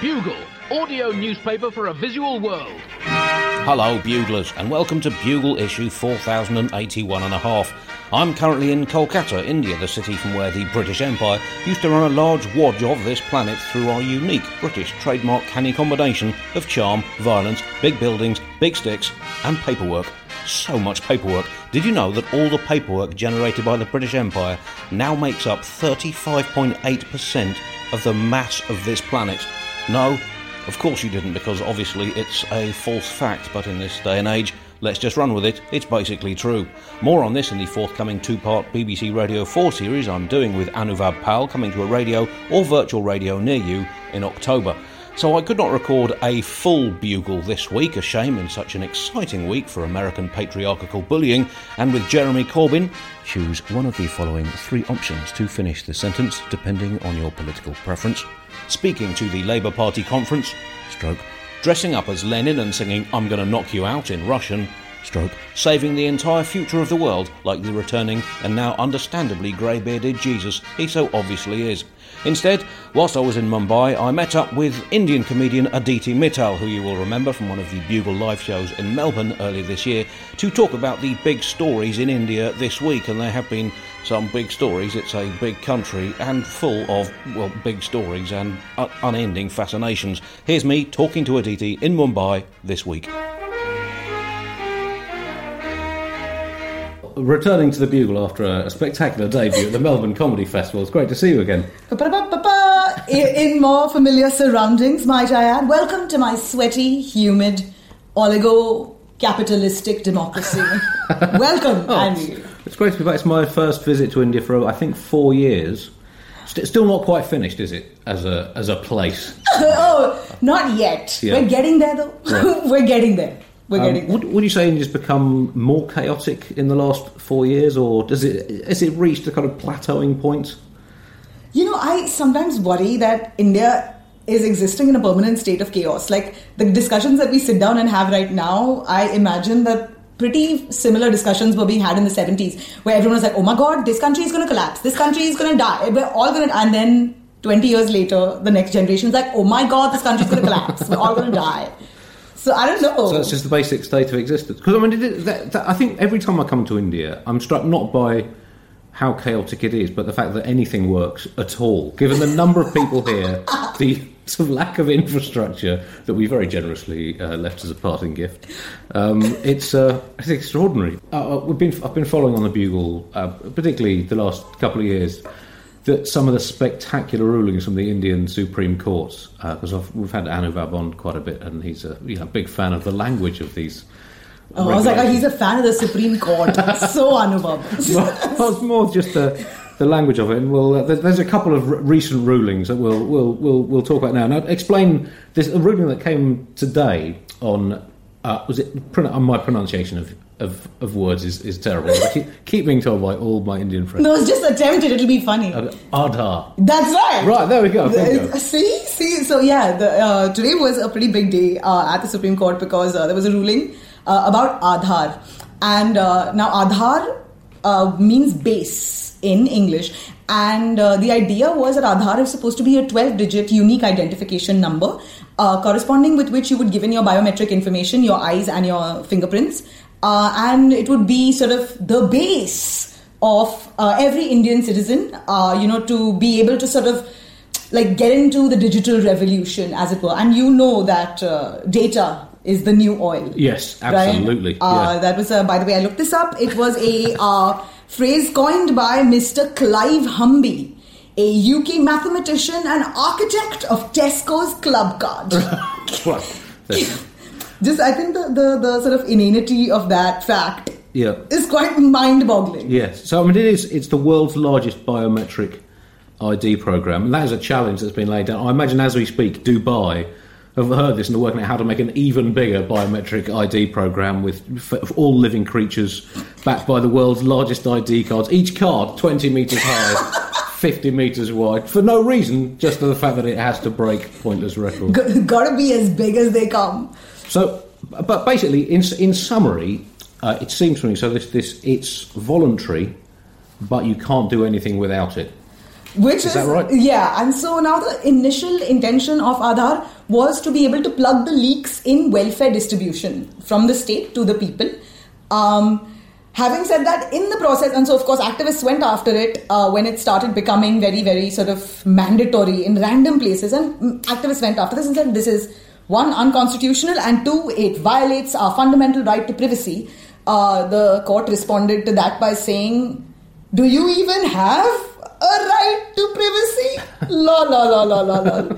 Bugle, audio newspaper for a visual world. Hello, Buglers, and welcome to Bugle issue 4081 and a half. I'm currently in Kolkata, India, the city from where the British Empire used to run a large wadge of this planet through our unique British trademark canny combination of charm, violence, big buildings, big sticks, and paperwork. So much paperwork. Did you know that all the paperwork generated by the British Empire now makes up 35.8% of the mass of this planet? No, of course you didn't, because obviously it's a false fact, but in this day and age, let's just run with it. It's basically true. More on this in the forthcoming two part BBC Radio 4 series I'm doing with Anuvab Pal, coming to a radio or virtual radio near you in October. So I could not record a full bugle this week, a shame in such an exciting week for American patriarchal bullying, and with Jeremy Corbyn, choose one of the following three options to finish the sentence, depending on your political preference. Speaking to the Labour Party conference, stroke, dressing up as Lenin and singing I'm gonna knock you out in Russian, stroke, saving the entire future of the world like the returning and now understandably grey bearded Jesus he so obviously is. Instead, whilst I was in Mumbai, I met up with Indian comedian Aditi Mittal, who you will remember from one of the Bugle live shows in Melbourne earlier this year, to talk about the big stories in India this week, and there have been some big stories. It's a big country and full of, well, big stories and unending fascinations. Here's me talking to Aditi in Mumbai this week. Returning to the Bugle after a spectacular debut at the Melbourne Comedy Festival. It's great to see you again. In in more familiar surroundings, might I add. Welcome to my sweaty, humid, oligo capitalistic democracy. Welcome, Oh, Andy. It's great to be back. It's my first visit to India for I think four years. Still not quite finished, is it? As a as a place. oh, not yet. Yeah. We're getting there, though. Right. We're getting there. We're Um, getting would, would you say India's become more chaotic in the last four years, or does it has it reached a kind of plateauing point? You know, I sometimes worry that India is existing in a permanent state of chaos. Like the discussions that we sit down and have right now, I imagine that pretty similar discussions were being had in the 70s, where everyone was like, oh my god, this country is going to collapse, this country is going to die, we're all going to, and then 20 years later, the next generation is like, oh my god, this country is going to collapse, we're all going to die. So I don't know. So that's just the basic state of existence. Because I mean, that, that, I think every time I come to India, I'm struck not by how chaotic it is, but the fact that anything works at all. Given the number of people here, the sort of lack of infrastructure that we very generously uh, left as a parting gift, um, it's uh, it's extraordinary. Uh, uh, we've been I've been following on the Bugle, uh, particularly the last couple of years. That some of the spectacular rulings from the Indian Supreme Court, because we've had Anuvab on quite a bit, and he's a you know, big fan of the language of these. oh, I was like, oh, he's a fan of the Supreme Court. so Anuvab. well, it's more just the, the language of it. And we'll, uh, there's a couple of r- recent rulings that we'll, we'll, we'll, we'll talk about now. Now, explain this a ruling that came today on. Uh, was it uh, my pronunciation of, of, of words is, is terrible. I keep, keep being told by all my Indian friends. no, just attempt it, it'll be funny. Uh. That's right. Right, there we go. There we Uh, go. See, see. So yeah, the, uh, today was a pretty big day uh, at the Supreme Court because uh, there was a ruling uh, about Aadhaar, and uh, now Aadhaar uh, means base in English, and uh, the idea was that Aadhaar is supposed to be a 12-digit unique identification number, uh, corresponding with which you would give in your biometric information, your eyes and your fingerprints, uh, and it would be sort of the base of uh, every Indian citizen, uh, you know, to be able to sort of like get into the digital revolution, as it were. And you know that uh, data is the new oil. Yes, right? absolutely. Uh, yeah. That was, uh, by the way, I looked this up. It was a uh, phrase coined by Mr. Clive Humby, a UK mathematician and architect of Tesco's club card. Well, Just, I think the, the, the sort of inanity of that fact yeah. is quite mind-boggling. Yes. So I mean, it is. It's the world's largest biometric ID program, and that is a challenge that's been laid down. I imagine as we speak, Dubai have heard this and are working out how to make an even bigger biometric ID program with f- f- all living creatures backed by the world's largest ID cards. Each card twenty meters high, fifty meters wide, for no reason, just for the fact that it has to break pointless records. G- gotta be as big as they come. So, but basically, in in summary, uh, it seems to me so. This this it's voluntary, but you can't do anything without it. Which Is that right? Yeah, and so now the initial intention of Aadhaar was to be able to plug the leaks in welfare distribution from the state to the people. Um, having said that, in the process, and so of course activists went after it uh, when it started becoming very, very sort of mandatory in random places, and mm, activists went after this and said this is one unconstitutional and two it violates our fundamental right to privacy. Uh, the court responded to that by saying, "Do you even have a right to privacy?" la la la la la la.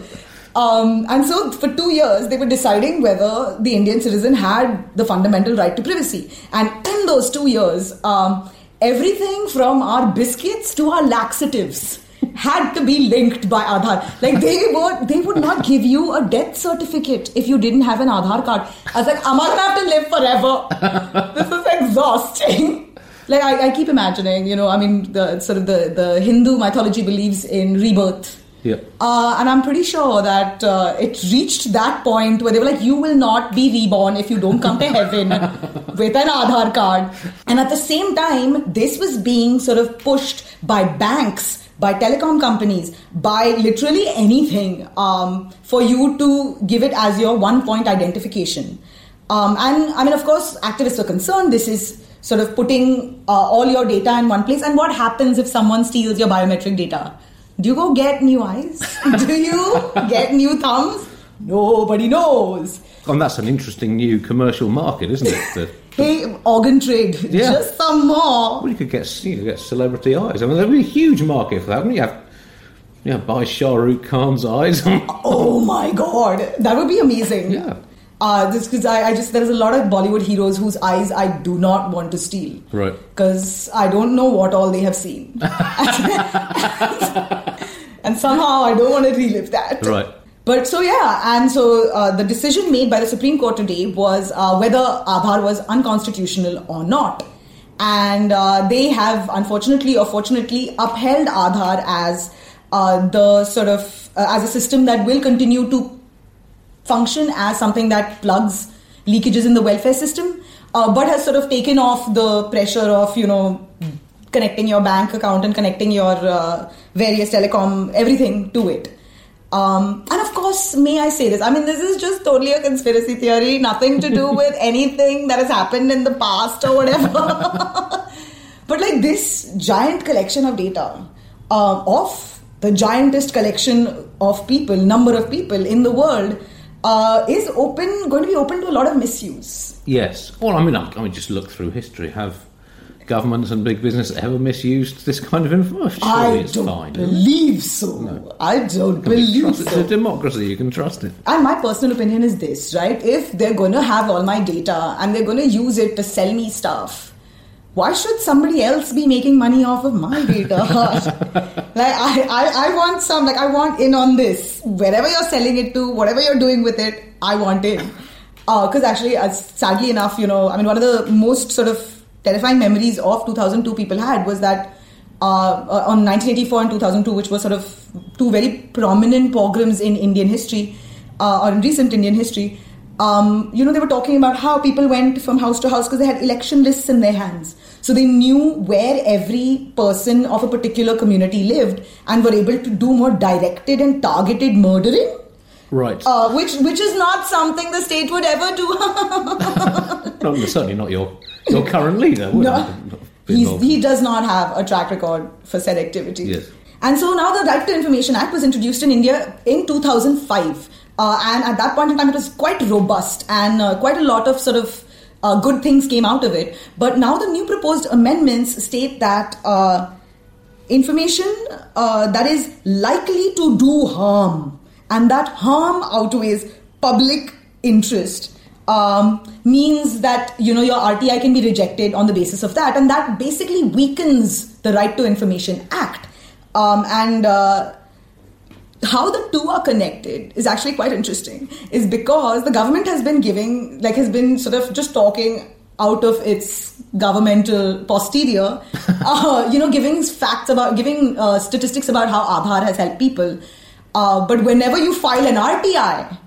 Um, and so, for two years, they were deciding whether the Indian citizen had the fundamental right to privacy. And in those two years, um, everything from our biscuits to our laxatives had to be linked by Aadhaar. Like they would, they would not give you a death certificate if you didn't have an Aadhaar card. I was like, I'm not gonna have to live forever. this is exhausting. Like I, I keep imagining, you know, I mean, the sort of the the Hindu mythology believes in rebirth. Yeah. Uh, and I'm pretty sure that uh, it reached that point where they were like, you will not be reborn if you don't come to heaven with an Aadhaar card. And at the same time, this was being sort of pushed by banks, by telecom companies, by literally anything um, for you to give it as your one point identification. Um, and I mean, of course, activists are concerned. This is sort of putting uh, all your data in one place. And what happens if someone steals your biometric data? Do you go get new eyes? Do you get new thumbs? Nobody knows. And that's an interesting new commercial market, isn't it? The- Hey, organ trade, Yeah. just some more. well, you could get you could get celebrity eyes. I mean, there'd be a huge market for that. Wouldn't you have, know, buy Shah Rukh Khan's eyes. Oh my god, that would be amazing. Yeah. Uh, this because I, I just there's a lot of Bollywood heroes whose eyes I do not want to steal. Right. Because I don't know what all they have seen. and somehow I don't want to relive that. Right. But so yeah, and so uh, the decision made by the Supreme Court today was uh, whether Aadhaar was unconstitutional or not, and uh, they have unfortunately or fortunately upheld Aadhaar as uh, the sort of uh, as a system that will continue to function as something that plugs leakages in the welfare system, uh, but has sort of taken off the pressure of you know connecting your bank account and connecting your uh, various telecom everything to it. Um, and of course, may I say this? I mean, this is just totally a conspiracy theory, nothing to do with anything that has happened in the past or whatever. but like this giant collection of data uh, of the giantest collection of people, number of people in the world, uh, is open going to be open to a lot of misuse. yes. Well, I mean, I, I mean, just look through history. Have governments and big business ever misused this kind of information? Surely I it's don't fine. believe so. No. I don't believe so. It's a democracy. You can trust it. And my personal opinion is this, right? If they're going to have all my data and they're going to use it to sell me stuff, why should somebody else be making money off of my data? like, I, I, I want some, like, I want in on this. Wherever you're selling it to, whatever you're doing with it, I want in. Because actually, uh, sadly enough, you know, I mean, one of the most sort of terrifying memories of 2002 people had was that uh, uh, on 1984 and 2002, which were sort of two very prominent pogroms in Indian history uh, or in recent Indian history. Um, you know, they were talking about how people went from house to house because they had election lists in their hands. So they knew where every person of a particular community lived and were able to do more directed and targeted murdering. Right. Uh, which which is not something the state would ever do. no, certainly not your your current leader. would No. He does not have a track record for said activity. Yes. And so now the Right to Information Act was introduced in India in 2005. Uh, and at that point in time, it was quite robust and uh, quite a lot of sort of uh, good things came out of it. But now the new proposed amendments state that uh, information uh, that is likely to do harm and that harm outweighs public interest um, means that you know your RTI can be rejected on the basis of that, and that basically weakens the Right to Information Act. Um, and uh, how the two are connected is actually quite interesting. Is because the government has been giving, like, has been sort of just talking out of its governmental posterior, uh, you know, giving facts about, giving uh, statistics about how Aadhaar has helped people. Uh, but whenever you file an RTI,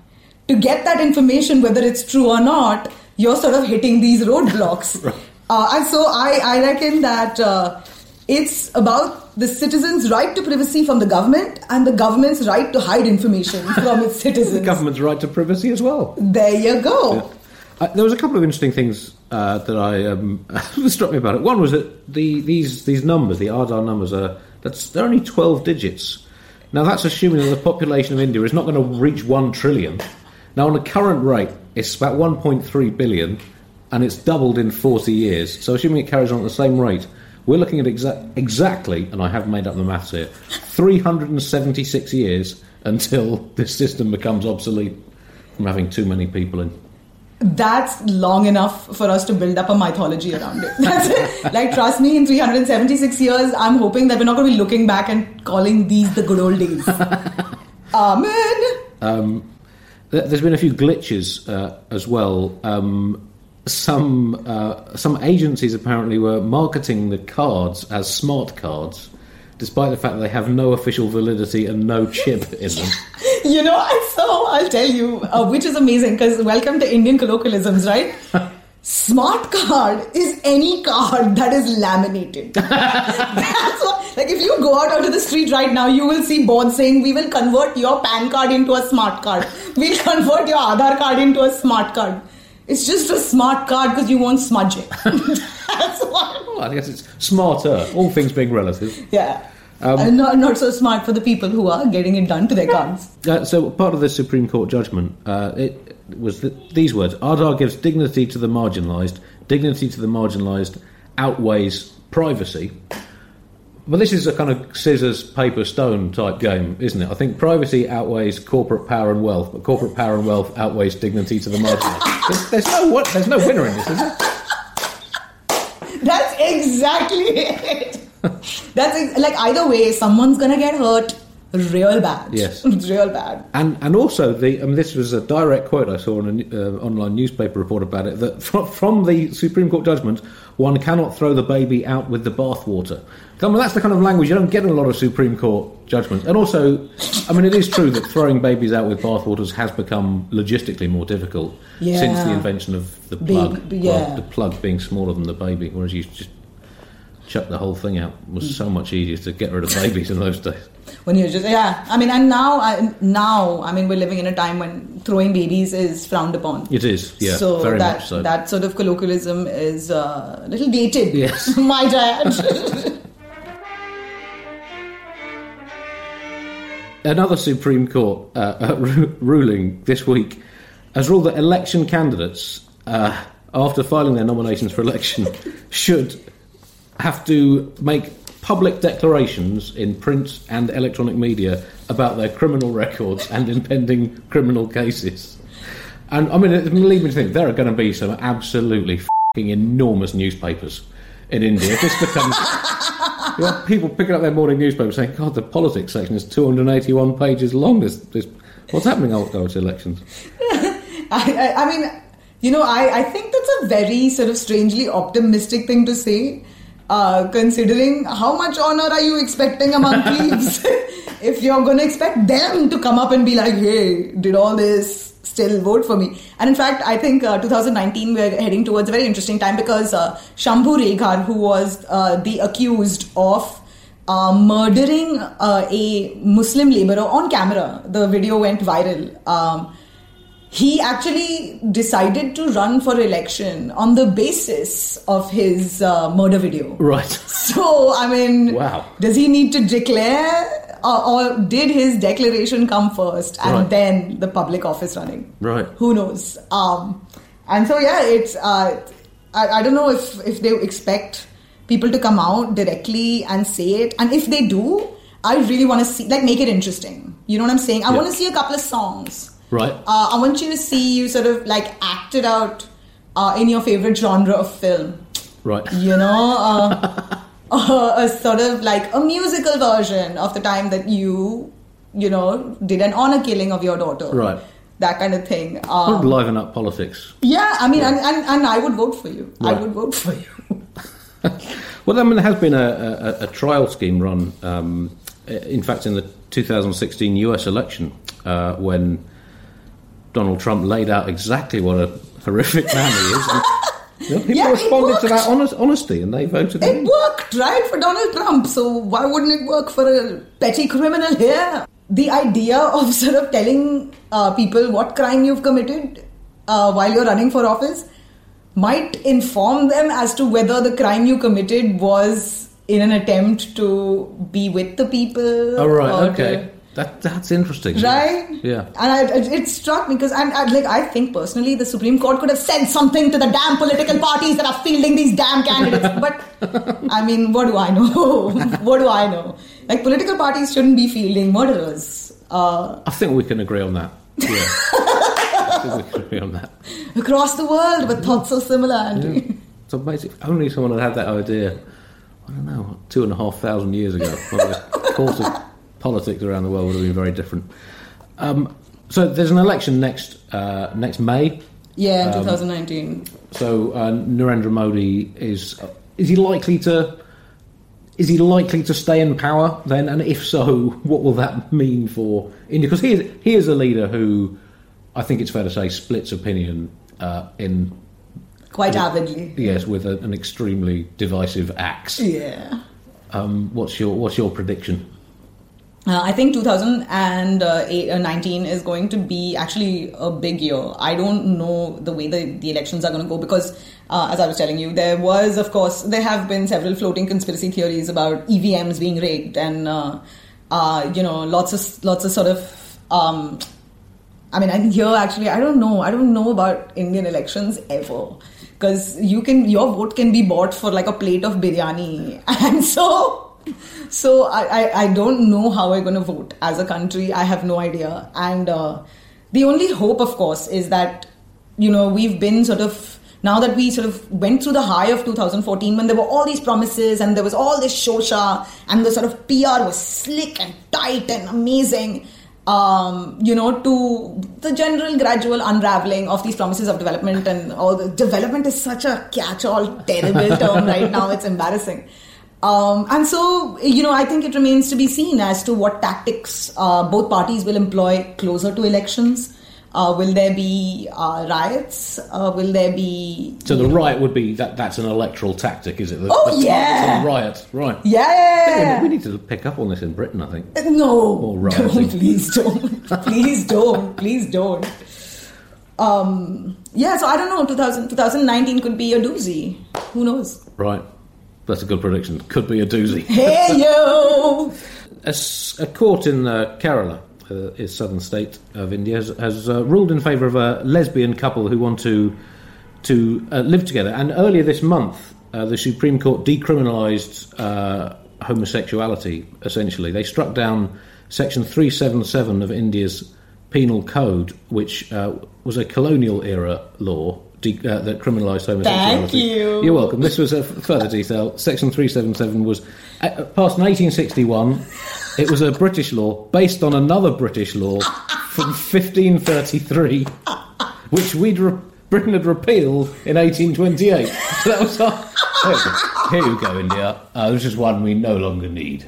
to get that information, whether it's true or not, you're sort of hitting these roadblocks. uh, and so I, I reckon that uh, It's about the citizens' right to privacy from the government and the government's right to hide information from its citizens. The government's right to privacy as well. There you go. Uh, there was a couple of interesting things uh, that I um, struck me about it. One was that the these these numbers, the Aadhaar numbers, are that's they're only twelve digits. Now that's assuming that the population of India is not going to reach one trillion. Now on the current rate, it's about one point three billion, and it's doubled in forty years. So assuming it carries on at the same rate, we're looking at exa- exactly, and I have made up the maths here, three hundred and seventy six years until this system becomes obsolete from having too many people in that's long enough for us to build up a mythology around it. That's it. Like, trust me, in 376 years, I'm hoping that we're not going to be looking back and calling these the good old days. Amen. Um, there's been a few glitches uh, as well. Um, some uh, some agencies apparently were marketing the cards as smart cards, despite the fact that they have no official validity and no chip in them. you know, I saw. I'll tell you, uh, which is amazing because welcome to Indian colloquialisms, right? Smart card is any card that is laminated. That's what, like if you go out onto the street right now, you will see boards saying, "We will convert your PAN card into a smart card. We'll convert your Aadhaar card into a smart card." It's just a smart card because you won't smudge it. That's why. Well, I guess it's smarter, all things being relative. Yeah. Um, and not, not so smart for the people who are getting it done to their cards. Uh, so, part of the Supreme Court judgment, uh, it was the, these words Aadhaar gives dignity to the marginalised, dignity to the marginalised outweighs privacy. But this is a kind of scissors, paper, stone type game, isn't it? I think privacy outweighs corporate power and wealth, but corporate power and wealth outweighs dignity to the marginalised. there's, there's, no, there's no winner in this, is there? That's exactly it. That's like either way, someone's gonna get hurt real bad. Yes, real bad. And and also the I mean this was a direct quote I saw in an uh, online newspaper report about it that from, from, the Supreme Court judgment, one cannot throw the baby out with the bathwater. I mean that's the kind of language you don't get in a lot of Supreme Court judgments. And also, I mean it is true that throwing babies out with bathwaters has become logistically more difficult yeah. since the invention of the plug. Big, yeah. Well, the plug being smaller than the baby, whereas you just chuck the whole thing out it was mm. so much easier to get rid of babies in those days. When you're just yeah, I mean, and now I, now I mean we're living in a time when throwing babies is frowned upon. It is, yeah, so very that, much so. That sort of colloquialism is uh, a little dated. Yes, my dad. Another Supreme Court uh, uh, ruling this week has ruled that election candidates, uh, after filing their nominations for election, should have to make public declarations in print and electronic media about their criminal records and impending criminal cases. And I mean, leads me to think there are going to be some absolutely enormous newspapers in India. This becomes. you people picking up their morning newspaper saying, God, the politics section is 281 pages long. This, what's happening after elections? I, I, I mean, you know, I, I think that's a very sort of strangely optimistic thing to say uh, considering how much honor are you expecting among plebes if you're going to expect them to come up and be like hey did all this still vote for me? And in fact i think uh, 2019 we're heading towards a very interesting time because uh, Shambhu Regar who was uh, the accused of uh, murdering uh, a muslim laborer on camera the video went viral. Um, he actually decided to run for election on the basis of his uh, murder video. Right. So, I mean, wow. Does he need to declare, or, or did his declaration come first and right. then the public office running? Right. Who knows? Um, and so, yeah, it's. Uh, I, I don't know if if they expect people to come out directly and say it, and if they do, I really want to see, like, make it interesting. You know what I'm saying? I yeah. want to see a couple of songs Right. Uh, I want you to see you sort of like act it out uh, in your favorite genre of film. Right. You know, uh, uh, a sort of like a musical version of the time that you, you know, did an honor killing of your daughter. Right. That kind of thing. Um, liven up politics. Yeah, I mean, yeah. And, and, and I would vote for you. Right. I would vote for you. well, I mean, there has been a, a, a trial scheme run, um, in fact, in the 2016 US election, uh, when Donald Trump laid out exactly what a horrific man he is. And, You know, people Yeah, responded to that honest, honesty and they voted him It in. worked, right, for Donald Trump. So why wouldn't it work for a petty criminal here? The idea of sort of telling uh, people what crime you've committed uh, while you're running for office might inform them as to whether the crime you committed was in an attempt to be with the people. Oh, right, okay. to- That, that's interesting. Right? Yeah. And I, it, it struck me because I'm, I, like I think personally the Supreme Court could have said something to the damn political parties that are fielding these damn candidates. but I mean, what do I know? what do I know? Like political parties shouldn't be fielding murderers. Uh, I think we can agree on that. Yeah. I think we can agree on that. across the world with thoughts so similar, Andy. So basically, if only someone had had that idea, I don't know, two and a half thousand years ago. Course politics around the world would have been very different. Um, so there's an election next uh, next May. Yeah, in Um, 2019. So uh, Narendra Modi is is he likely to is he likely to stay in power then? And if so, what will that mean for India? Because he is, he is a leader who I think it's fair to say splits opinion uh, in Quite avidly. yes with a, an extremely divisive axe. Yeah. Um, what's your what's your prediction? Uh, I think 2019 is going to be actually a big year. I don't know the way the, the elections are going to go because, uh, as I was telling you, there was, of course, there have been several floating conspiracy theories about EVMs being rigged and, uh, uh, you know, lots of lots of sort of. Um, I mean, and here actually, I don't know. I don't know about Indian elections ever because you can your vote can be bought for like a plate of biryani, and so so I, I, I don't know how we're going to vote as a country. I have no idea. And uh, the only hope, of course, is that, you know, we've been sort of, now that we sort of went through the high of 2014 when there were all these promises and there was all this shosha and the sort of PR was slick and tight and amazing. Um, you know, to the general gradual unraveling of these promises of development and all the development is such a catch-all terrible term right now. It's embarrassing. Um, and so, you know, I think it remains to be seen as to what tactics uh, both parties will employ closer to elections. Uh, will there be uh, riots? Uh, will there be? So the riot would be that that's an electoral tactic, is it? The, Oh, the yeah. riot, right? Yeah. We need to pick up on this in Britain, I think. No, More don't, please don't, please don't, please don't. Um, yeah, so I don't know. 2000, 2019 could be a doozy. Who knows? Right. That's a good prediction. Could be a doozy. Hey yo! A, a court in uh, Kerala, uh, is southern state of India, has, has uh, ruled in favour of a lesbian couple who want to to uh, live together. And earlier this month, uh, the Supreme Court decriminalised uh, homosexuality. Essentially, they struck down Section three seven seven of India's penal code, which uh, was a colonial era law. De- uh, that criminalised homosexuality. you. You're welcome. This was a f- further detail. Section 377 was uh, passed in 1861. It was a British law based on another British law from 1533, which we'd re- Britain had repealed in 1828. So that was our. Here you go, India. Uh, this is one we no longer need.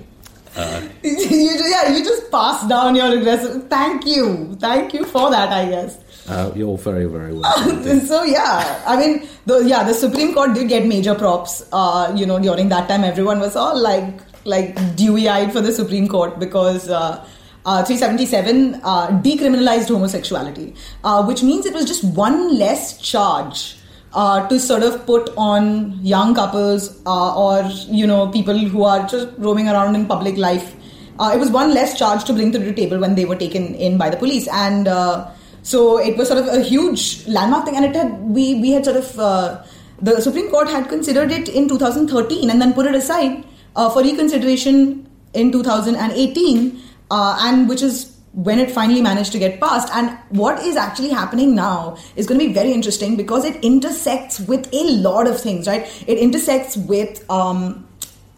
you, yeah, you just pass down your aggressive. Thank you, thank you for that. I guess. Uh, you're very, very well. so yeah, I mean, the, yeah, the Supreme Court did get major props. Uh, you know, during that time, everyone was all like like dewy-eyed for the Supreme Court because. Uh, uh, 377 uh, decriminalized homosexuality, uh, which means it was just one less charge uh, to sort of put on young couples uh, or you know people who are just roaming around in public life. Uh, it was one less charge to bring to the table when they were taken in by the police, and uh, so it was sort of a huge landmark thing. And it had we we had sort of uh, the Supreme Court had considered it in 2013 and then put it aside uh, for reconsideration in 2018, uh, and which is when it finally managed to get passed. And what is actually happening now is going to be very interesting because it intersects with a lot of things, right? It intersects with um,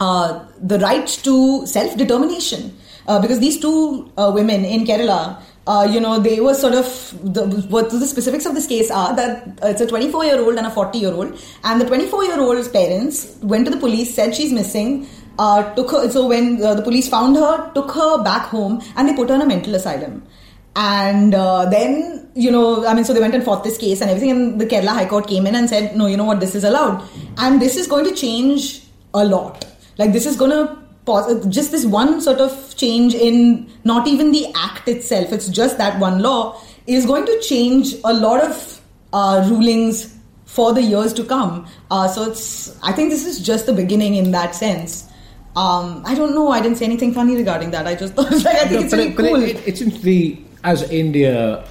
uh, the right to self determination. Uh, because these two uh, women in Kerala, uh, you know, they were sort of the, what the specifics of this case are that it's a 24 year old and a 40 year old, and the 24 year old's parents went to the police, said she's missing, uh, took her. So when uh, the police found her, took her back home, and they put her in a mental asylum. And uh, then, you know, I mean, so they went and fought this case and everything, and the Kerala High Court came in and said, no, you know what, this is allowed. And this is going to change a lot. Like, this is going to just this one sort of change in not even the act itself, it's just that one law, is going to change a lot of uh, rulings for the years to come. Uh, so it's, I think this is just the beginning in that sense. Um, I don't know. I didn't say anything funny regarding that. I just thought like I think no, it's really it, cool. It, it, it's the as India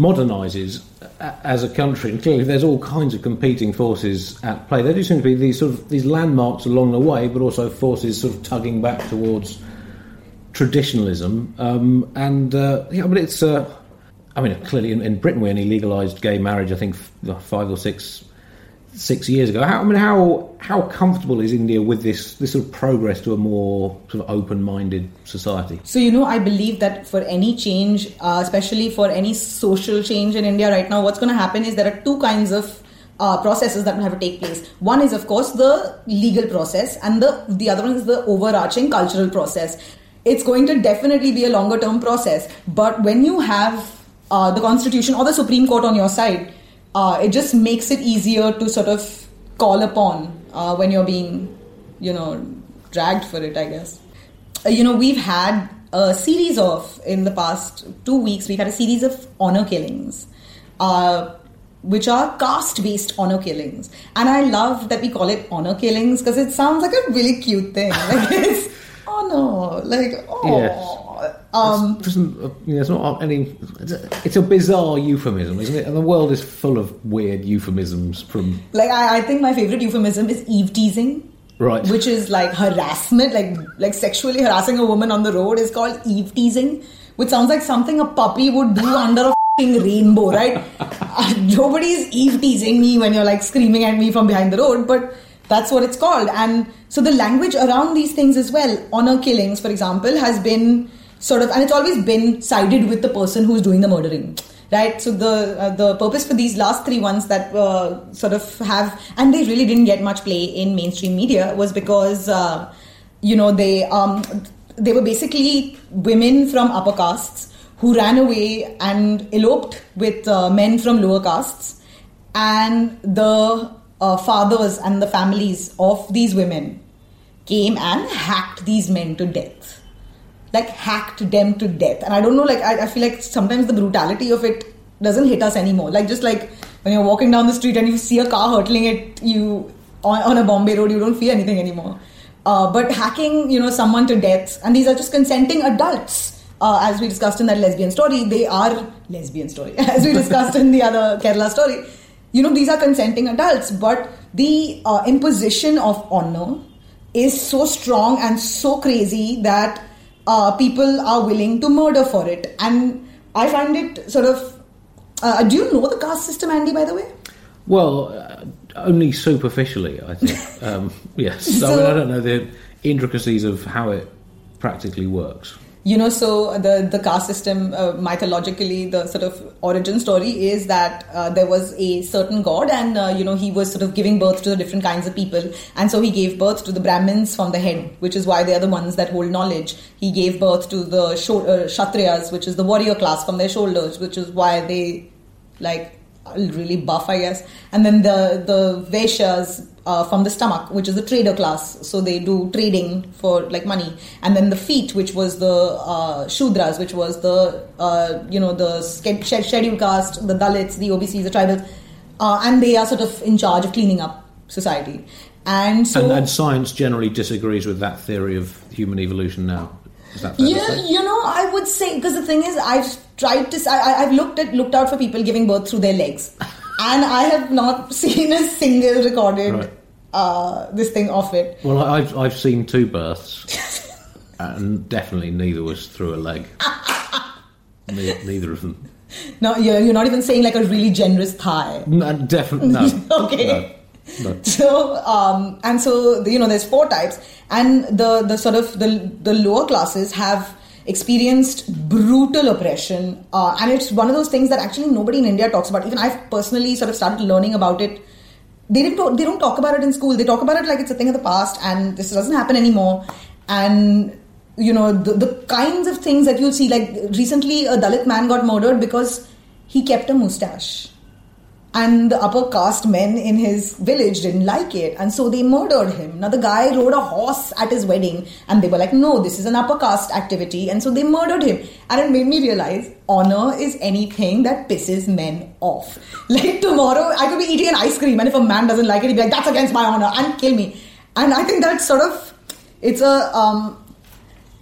modernizes as a country, and clearly there's all kinds of competing forces at play. There do seem to be these sort of these landmarks along the way, but also forces sort of tugging back towards traditionalism. Um, and uh, yeah, but it's. Uh, I mean, clearly in, in, Britain we only legalised gay marriage. I think five or six six years ago. How, I mean, how how comfortable is India with this this sort of progress to a more sort of open minded society? So you know, I believe that for any change, uh, especially for any social change in India right now, what's going to happen is there are two kinds of uh, processes that will have to take place. One is, of course, the legal process, and the the other one is the overarching cultural process. It's going to definitely be a longer term process, but when you have uh, the constitution or the Supreme Court on your side uh, it just makes it easier to sort of call upon uh, when you're being, you know, dragged for it, I guess. Uh, you know, we've had a series of, in the past two weeks, we've had a series of honor killings. Uh, which are caste based honor killings. And I love that we call it honor killings because it sounds like a really cute thing. Like it's honor, like, oh. Yes. Um, it's, it's not any. It's a, bizarre euphemism, isn't it? And the world is full of weird euphemisms from. Like I, I think my favorite euphemism is eve teasing. Right. Which is like harassment, like like sexually harassing a woman on the road is called eve teasing, which sounds like something a puppy would do under a rainbow, right? uh, nobody's eve teasing me when you're like screaming at me from behind the road, but that's what it's called. And so the language around these things as well, honor killings, for example, has been sort of, and it's always been sided with the person who's doing the murdering right? So the uh, the purpose for these last three ones that uh, sort of have and they really didn't get much play in mainstream media was because uh, you know they um, they were basically women from upper castes who ran away and eloped with uh, men from lower castes. And the uh, fathers and the families of these women came and hacked these men to death like hacked them to death. And I don't know, like I, I feel like sometimes the brutality of it doesn't hit us anymore. Like just like when you're walking down the street and you see a car hurtling at you on, on a Bombay road, you don't feel anything anymore. Uh, but hacking, you know, someone to death, and these are just consenting adults. Uh, as we discussed in that lesbian story, they are lesbian story. As we discussed in the other Kerala story, you know, these are consenting adults. But the uh, imposition of honor is so strong and so crazy that uh, people are willing to murder for it. And I find it sort of. Uh, do you know the caste system, Andy, by the way? Well, uh, only superficially, I think. um, yes. So, I, mean, I don't know the intricacies of how it practically works you know so the the caste system uh, mythologically the sort of origin story is that uh, there was a certain god and uh, you know he was sort of giving birth to the different kinds of people and so he gave birth to the brahmins from the head which is why they are the ones that hold knowledge he gave birth to the sh- uh, kshatriyas which is the warrior class from their shoulders which is why they like really buff, I guess. And then the the Vaishyas uh, from the stomach, which is the trader class. So they do trading for like money. And then the feet, which was the uh, Shudras, which was the uh, you know the scheduled caste, the Dalits, the OBCs, the tribals, uh, and they are sort of in charge of cleaning up society. And so, and, and science generally disagrees with that theory of human evolution now. yeah, you know, I would say because the thing is, I've tried to. I, I've looked at looked out for people giving birth through their legs, and I have not seen a single recorded right. uh, this thing of it. Well, I've I've seen two births, and definitely neither was through a leg. neither of them. No, you're, you're not even saying like a really generous thigh. No, definitely no. okay. No. No. So um, and so you know there's four types, and the the sort of the the lower classes have experienced brutal oppression, uh, and it's one of those things that actually nobody in India talks about. Even I've personally sort of started learning about it. They didn't. They don't talk about it in school. They talk about it like it's a thing of the past, and this doesn't happen anymore. And you know, the, the kinds of things that you'll see. Like recently, a Dalit man got murdered because he kept a mustache and the upper caste men in his village didn't like it. And so they murdered him. Now the guy rode a horse at his wedding and they were like no this is an upper caste activity. And so they murdered him. And it made me realize honor is anything that pisses men off. Like tomorrow i could be eating an ice cream and if a man doesn't like it he'd be like that's against my honor and kill me. And i think that's sort of it's a um,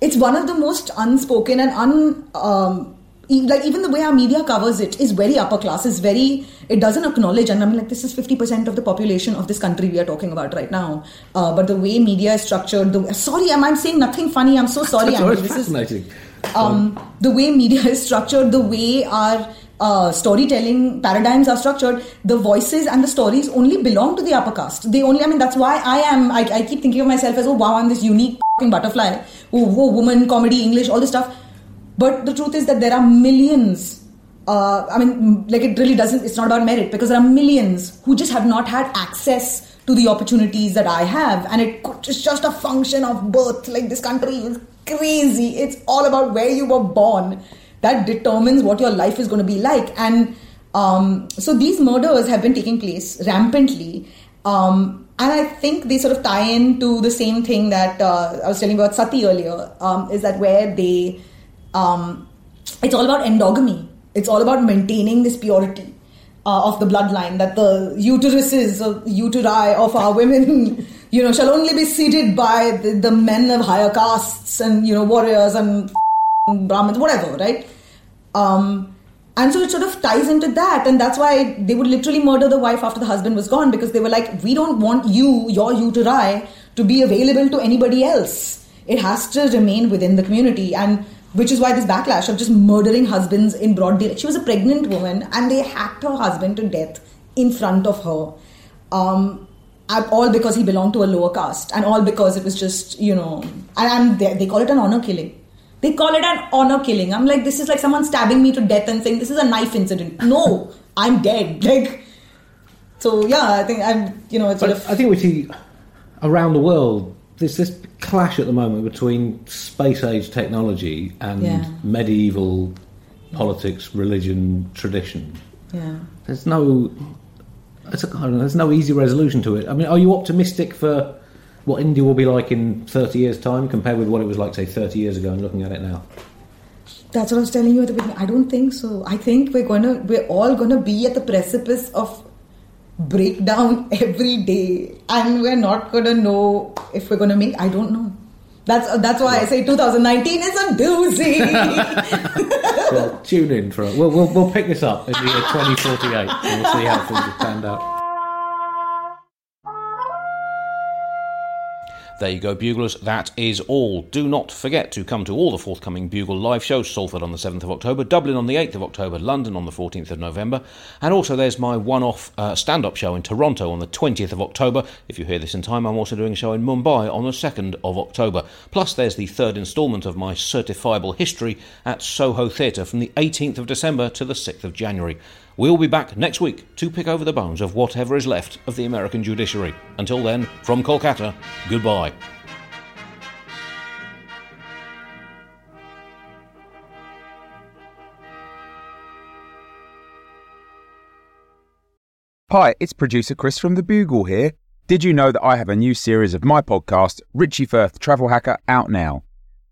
it's one of the most unspoken and un um, like even the way our media covers it is very upper class is very it doesn't acknowledge and i mean like this is 50% of the population of this country we are talking about right now uh, but the way media is structured the sorry i'm, I'm saying nothing funny i'm so sorry Andy. this fascinating. is um, the way media is structured the way our uh, storytelling paradigms are structured, the voices and the stories only belong to the upper caste. They only, I mean, that's why I am, I, I keep thinking of myself as, oh wow, I'm this unique butterfly, oh, oh, woman, comedy, English, all this stuff. But the truth is that there are millions. Uh, I mean, like it really doesn't. It's not about merit because there are millions who just have not had access to the opportunities that I have, and it, it's just a function of birth. Like this country is crazy. It's all about where you were born. That determines what your life is going to be like. And um, so these murders have been taking place rampantly. Um, and I think they sort of tie into the same thing that uh, I was telling about Sati earlier, um, is that where they um, it's all about endogamy. It's all about maintaining this purity uh, of the bloodline that the uteruses, or uteri of our women, you know, shall only be seated by the, the men of higher castes and you know warriors and Brahmins, whatever, right? Um, and so it sort of ties into that, and that's why they would literally murder the wife after the husband was gone because they were like, we don't want you, your uteri, to be available to anybody else. It has to remain within the community. And which is why this backlash of just murdering husbands in broad daylight. She was a pregnant woman, and they hacked her husband to death in front of her. Um, all because he belonged to a lower caste, and all because it was just you know, and, they, they call it an honor killing. They call it an honor killing. I'm like, this is like someone stabbing me to death and saying this is a knife incident. No, I'm dead. Like, so yeah, I think I'm, you know, it's sort of. I think we see around the world there's this clash at the moment between space age technology and yeah. medieval politics, religion, tradition. Yeah. There's no, know, there's no easy resolution to it. I mean, are you optimistic for what India will be like in 30 years' time compared with what it was like, say, 30 years ago, and looking at it now? That's what I was telling you at the beginning. I don't think so. I think we're gonna, we're all gonna be at the precipice of break down every day. And we're not gonna know if we're gonna make i don't know. That's that's why i say 2019 is a doozy. Well tune in for it we'll, we'll, we'll pick this up in the year 2048 and we'll see how things have panned out There you go, Buglers. That is all. Do not forget to come to all the forthcoming Bugle live shows Salford on the 7th of October, Dublin on the 8th of October, London on the 14th of November, and also there's my one off uh, stand up show in Toronto on the 20th of October. If you hear this in time, I'm also doing a show in Mumbai on the 2nd of October. Plus, there's the third instalment of my certifiable history at Soho Theatre from the 18th of December to the 6th of January. We'll be back next week to pick over the bones of whatever is left of the American judiciary. Until then, from Kolkata, goodbye. Hi, it's producer Chris from The Bugle here. Did you know that I have a new series of my podcast, Richie Firth Travel Hacker, out now?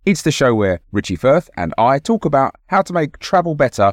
It's the show where Richie Firth and I talk about how to make travel better